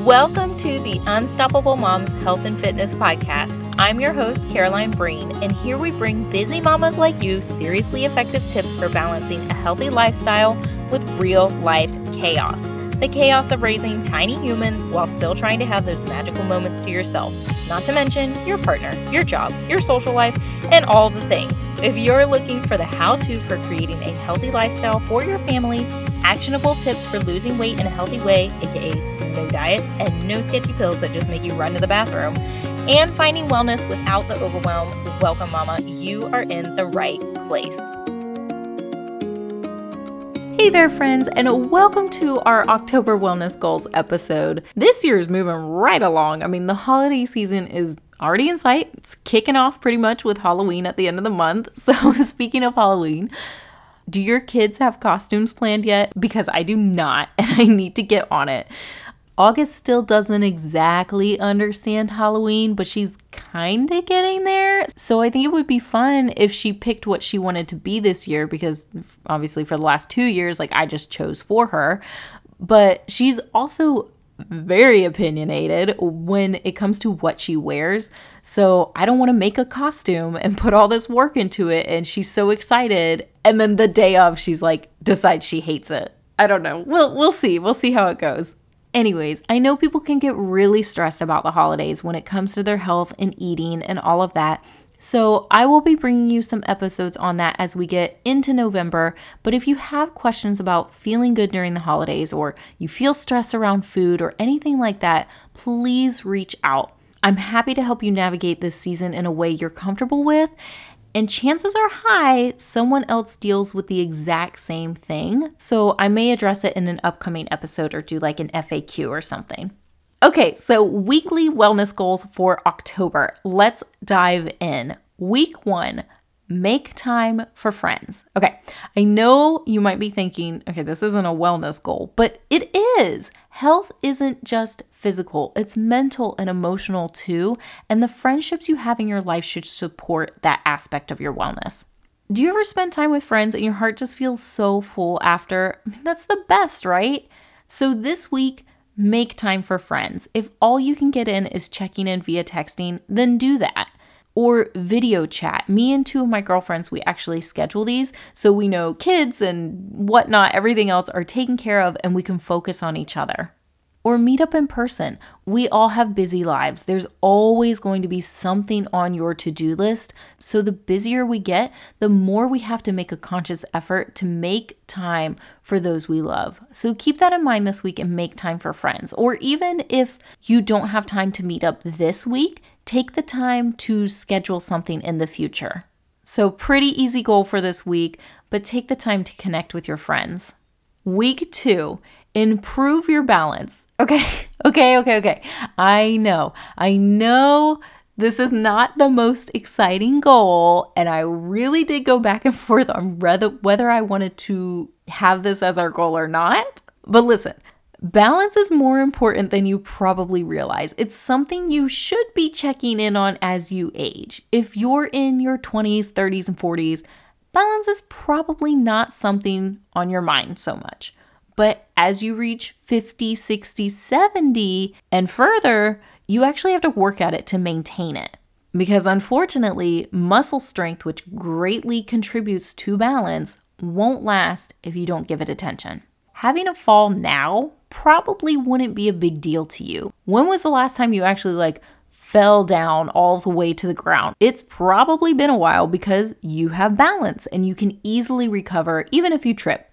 Welcome to the Unstoppable Moms Health and Fitness Podcast. I'm your host, Caroline Breen, and here we bring busy mamas like you seriously effective tips for balancing a healthy lifestyle with real life chaos. The chaos of raising tiny humans while still trying to have those magical moments to yourself, not to mention your partner, your job, your social life, and all the things. If you're looking for the how to for creating a healthy lifestyle for your family, actionable tips for losing weight in a healthy way, aka no diets, and no sketchy pills that just make you run to the bathroom, and finding wellness without the overwhelm, welcome, Mama. You are in the right place. Hey there, friends, and welcome to our October Wellness Goals episode. This year is moving right along. I mean, the holiday season is already in sight. It's kicking off pretty much with Halloween at the end of the month. So, speaking of Halloween, do your kids have costumes planned yet? Because I do not, and I need to get on it. August still doesn't exactly understand Halloween, but she's kind of getting there. So I think it would be fun if she picked what she wanted to be this year because obviously for the last 2 years like I just chose for her. But she's also very opinionated when it comes to what she wears. So I don't want to make a costume and put all this work into it and she's so excited and then the day of she's like decides she hates it. I don't know. We'll we'll see. We'll see how it goes. Anyways, I know people can get really stressed about the holidays when it comes to their health and eating and all of that. So, I will be bringing you some episodes on that as we get into November. But if you have questions about feeling good during the holidays, or you feel stress around food, or anything like that, please reach out. I'm happy to help you navigate this season in a way you're comfortable with. And chances are high someone else deals with the exact same thing. So I may address it in an upcoming episode or do like an FAQ or something. Okay, so weekly wellness goals for October. Let's dive in. Week one make time for friends. Okay, I know you might be thinking, okay, this isn't a wellness goal, but it is. Health isn't just physical, it's mental and emotional too. And the friendships you have in your life should support that aspect of your wellness. Do you ever spend time with friends and your heart just feels so full after? I mean, that's the best, right? So this week, make time for friends. If all you can get in is checking in via texting, then do that or video chat. Me and two of my girlfriends, we actually schedule these so we know kids and whatnot, everything else are taken care of and we can focus on each other. Or meet up in person. We all have busy lives. There's always going to be something on your to do list. So, the busier we get, the more we have to make a conscious effort to make time for those we love. So, keep that in mind this week and make time for friends. Or even if you don't have time to meet up this week, take the time to schedule something in the future. So, pretty easy goal for this week, but take the time to connect with your friends. Week two, improve your balance. Okay, okay, okay, okay. I know, I know this is not the most exciting goal, and I really did go back and forth on whether, whether I wanted to have this as our goal or not. But listen, Balance is more important than you probably realize. It's something you should be checking in on as you age. If you're in your 20s, 30s, and 40s, balance is probably not something on your mind so much. But as you reach 50, 60, 70, and further, you actually have to work at it to maintain it. Because unfortunately, muscle strength, which greatly contributes to balance, won't last if you don't give it attention. Having a fall now probably wouldn't be a big deal to you. When was the last time you actually like fell down all the way to the ground? It's probably been a while because you have balance and you can easily recover even if you trip.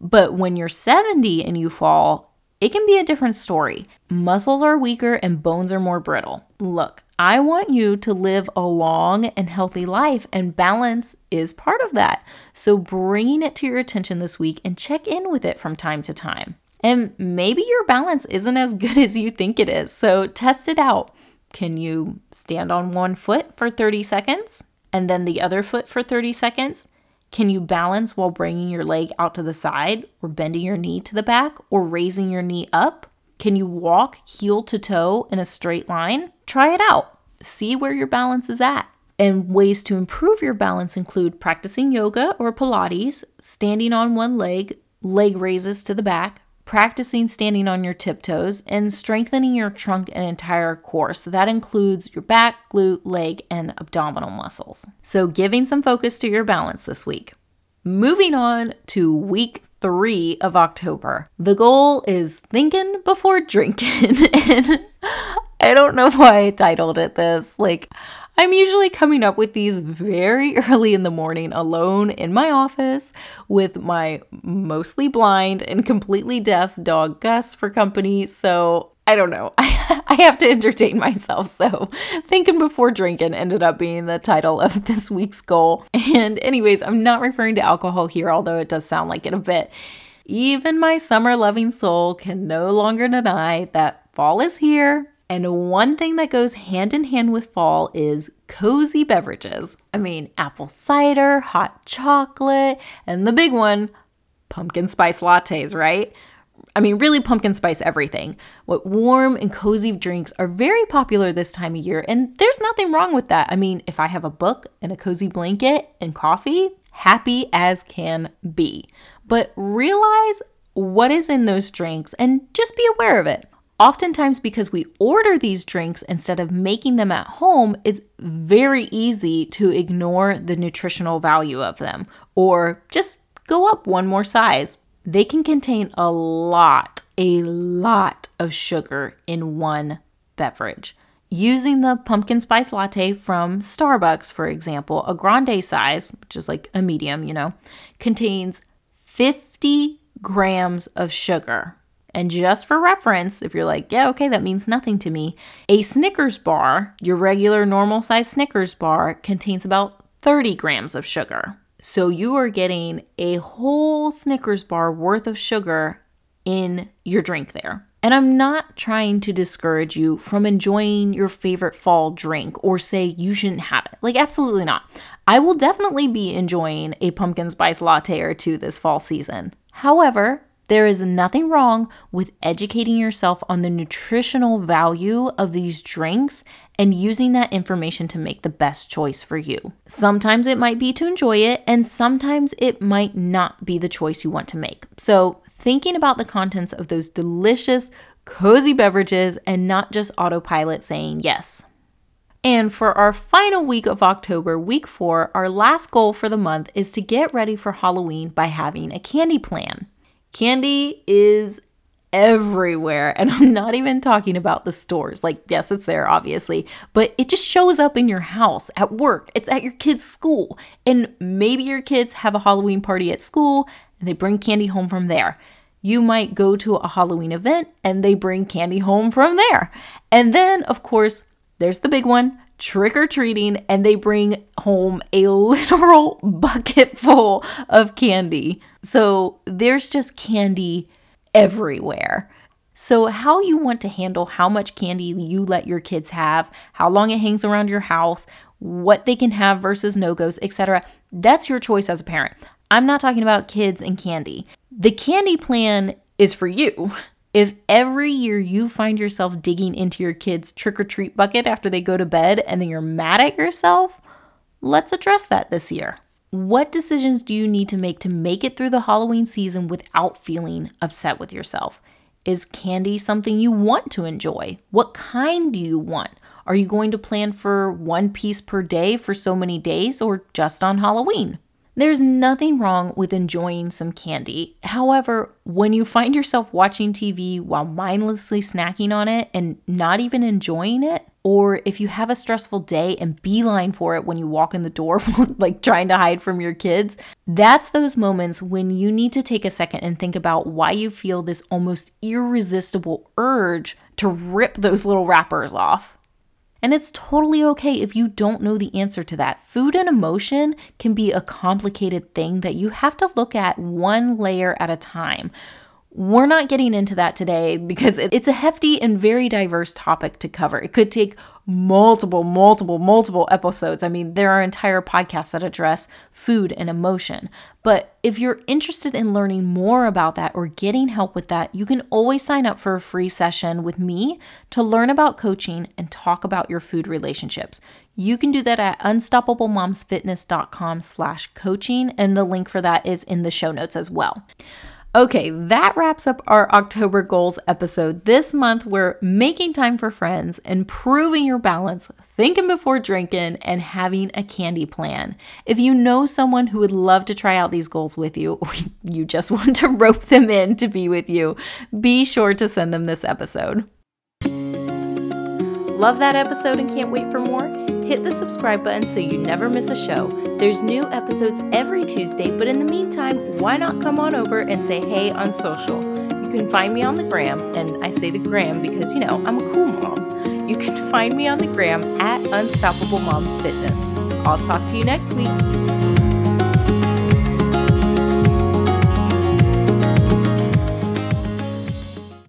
But when you're 70 and you fall, it can be a different story. Muscles are weaker and bones are more brittle. Look, I want you to live a long and healthy life, and balance is part of that. So, bringing it to your attention this week and check in with it from time to time. And maybe your balance isn't as good as you think it is. So test it out. Can you stand on one foot for 30 seconds and then the other foot for 30 seconds? Can you balance while bringing your leg out to the side or bending your knee to the back or raising your knee up? Can you walk heel to toe in a straight line? Try it out. See where your balance is at. And ways to improve your balance include practicing yoga or Pilates, standing on one leg, leg raises to the back, practicing standing on your tiptoes, and strengthening your trunk and entire core. So that includes your back, glute, leg, and abdominal muscles. So giving some focus to your balance this week. Moving on to week three of October. The goal is thinking before drinking. and I don't know why I titled it this. Like, I'm usually coming up with these very early in the morning alone in my office with my mostly blind and completely deaf dog Gus for company. So I don't know. I have to entertain myself. So thinking before drinking ended up being the title of this week's goal. And, anyways, I'm not referring to alcohol here, although it does sound like it a bit. Even my summer loving soul can no longer deny that fall is here and one thing that goes hand in hand with fall is cozy beverages. I mean, apple cider, hot chocolate, and the big one, pumpkin spice lattes, right? I mean, really pumpkin spice everything. What warm and cozy drinks are very popular this time of year, and there's nothing wrong with that. I mean, if I have a book and a cozy blanket and coffee, happy as can be. But realize what is in those drinks and just be aware of it. Oftentimes, because we order these drinks instead of making them at home, it's very easy to ignore the nutritional value of them or just go up one more size. They can contain a lot, a lot of sugar in one beverage. Using the pumpkin spice latte from Starbucks, for example, a grande size, which is like a medium, you know, contains 50 grams of sugar and just for reference, if you're like, yeah, okay, that means nothing to me, a Snickers bar, your regular normal size Snickers bar, contains about 30 grams of sugar. So you are getting a whole Snickers bar worth of sugar in your drink there. And I'm not trying to discourage you from enjoying your favorite fall drink or say you shouldn't have it. Like, absolutely not. I will definitely be enjoying a pumpkin spice latte or two this fall season. However, there is nothing wrong with educating yourself on the nutritional value of these drinks and using that information to make the best choice for you. Sometimes it might be to enjoy it, and sometimes it might not be the choice you want to make. So, thinking about the contents of those delicious, cozy beverages and not just autopilot saying yes. And for our final week of October, week four, our last goal for the month is to get ready for Halloween by having a candy plan. Candy is everywhere. And I'm not even talking about the stores. Like, yes, it's there, obviously, but it just shows up in your house, at work, it's at your kids' school. And maybe your kids have a Halloween party at school and they bring candy home from there. You might go to a Halloween event and they bring candy home from there. And then, of course, there's the big one trick or treating and they bring home a literal bucket full of candy. So there's just candy everywhere. So, how you want to handle how much candy you let your kids have, how long it hangs around your house, what they can have versus no goes, etc., that's your choice as a parent. I'm not talking about kids and candy. The candy plan is for you. If every year you find yourself digging into your kids' trick or treat bucket after they go to bed and then you're mad at yourself, let's address that this year. What decisions do you need to make to make it through the Halloween season without feeling upset with yourself? Is candy something you want to enjoy? What kind do you want? Are you going to plan for one piece per day for so many days or just on Halloween? There's nothing wrong with enjoying some candy. However, when you find yourself watching TV while mindlessly snacking on it and not even enjoying it, or if you have a stressful day and beeline for it when you walk in the door, like trying to hide from your kids, that's those moments when you need to take a second and think about why you feel this almost irresistible urge to rip those little wrappers off. And it's totally okay if you don't know the answer to that. Food and emotion can be a complicated thing that you have to look at one layer at a time. We're not getting into that today because it's a hefty and very diverse topic to cover. It could take multiple, multiple, multiple episodes. I mean, there are entire podcasts that address food and emotion. But if you're interested in learning more about that or getting help with that, you can always sign up for a free session with me to learn about coaching and talk about your food relationships. You can do that at unstoppablemomsfitness.com slash coaching, and the link for that is in the show notes as well. Okay, that wraps up our October goals episode. This month, we're making time for friends, improving your balance, thinking before drinking, and having a candy plan. If you know someone who would love to try out these goals with you, or you just want to rope them in to be with you, be sure to send them this episode. Love that episode and can't wait for more? Hit the subscribe button so you never miss a show. There's new episodes every Tuesday, but in the meantime, why not come on over and say hey on social? You can find me on the gram, and I say the gram because, you know, I'm a cool mom. You can find me on the gram at Unstoppable Moms Fitness. I'll talk to you next week.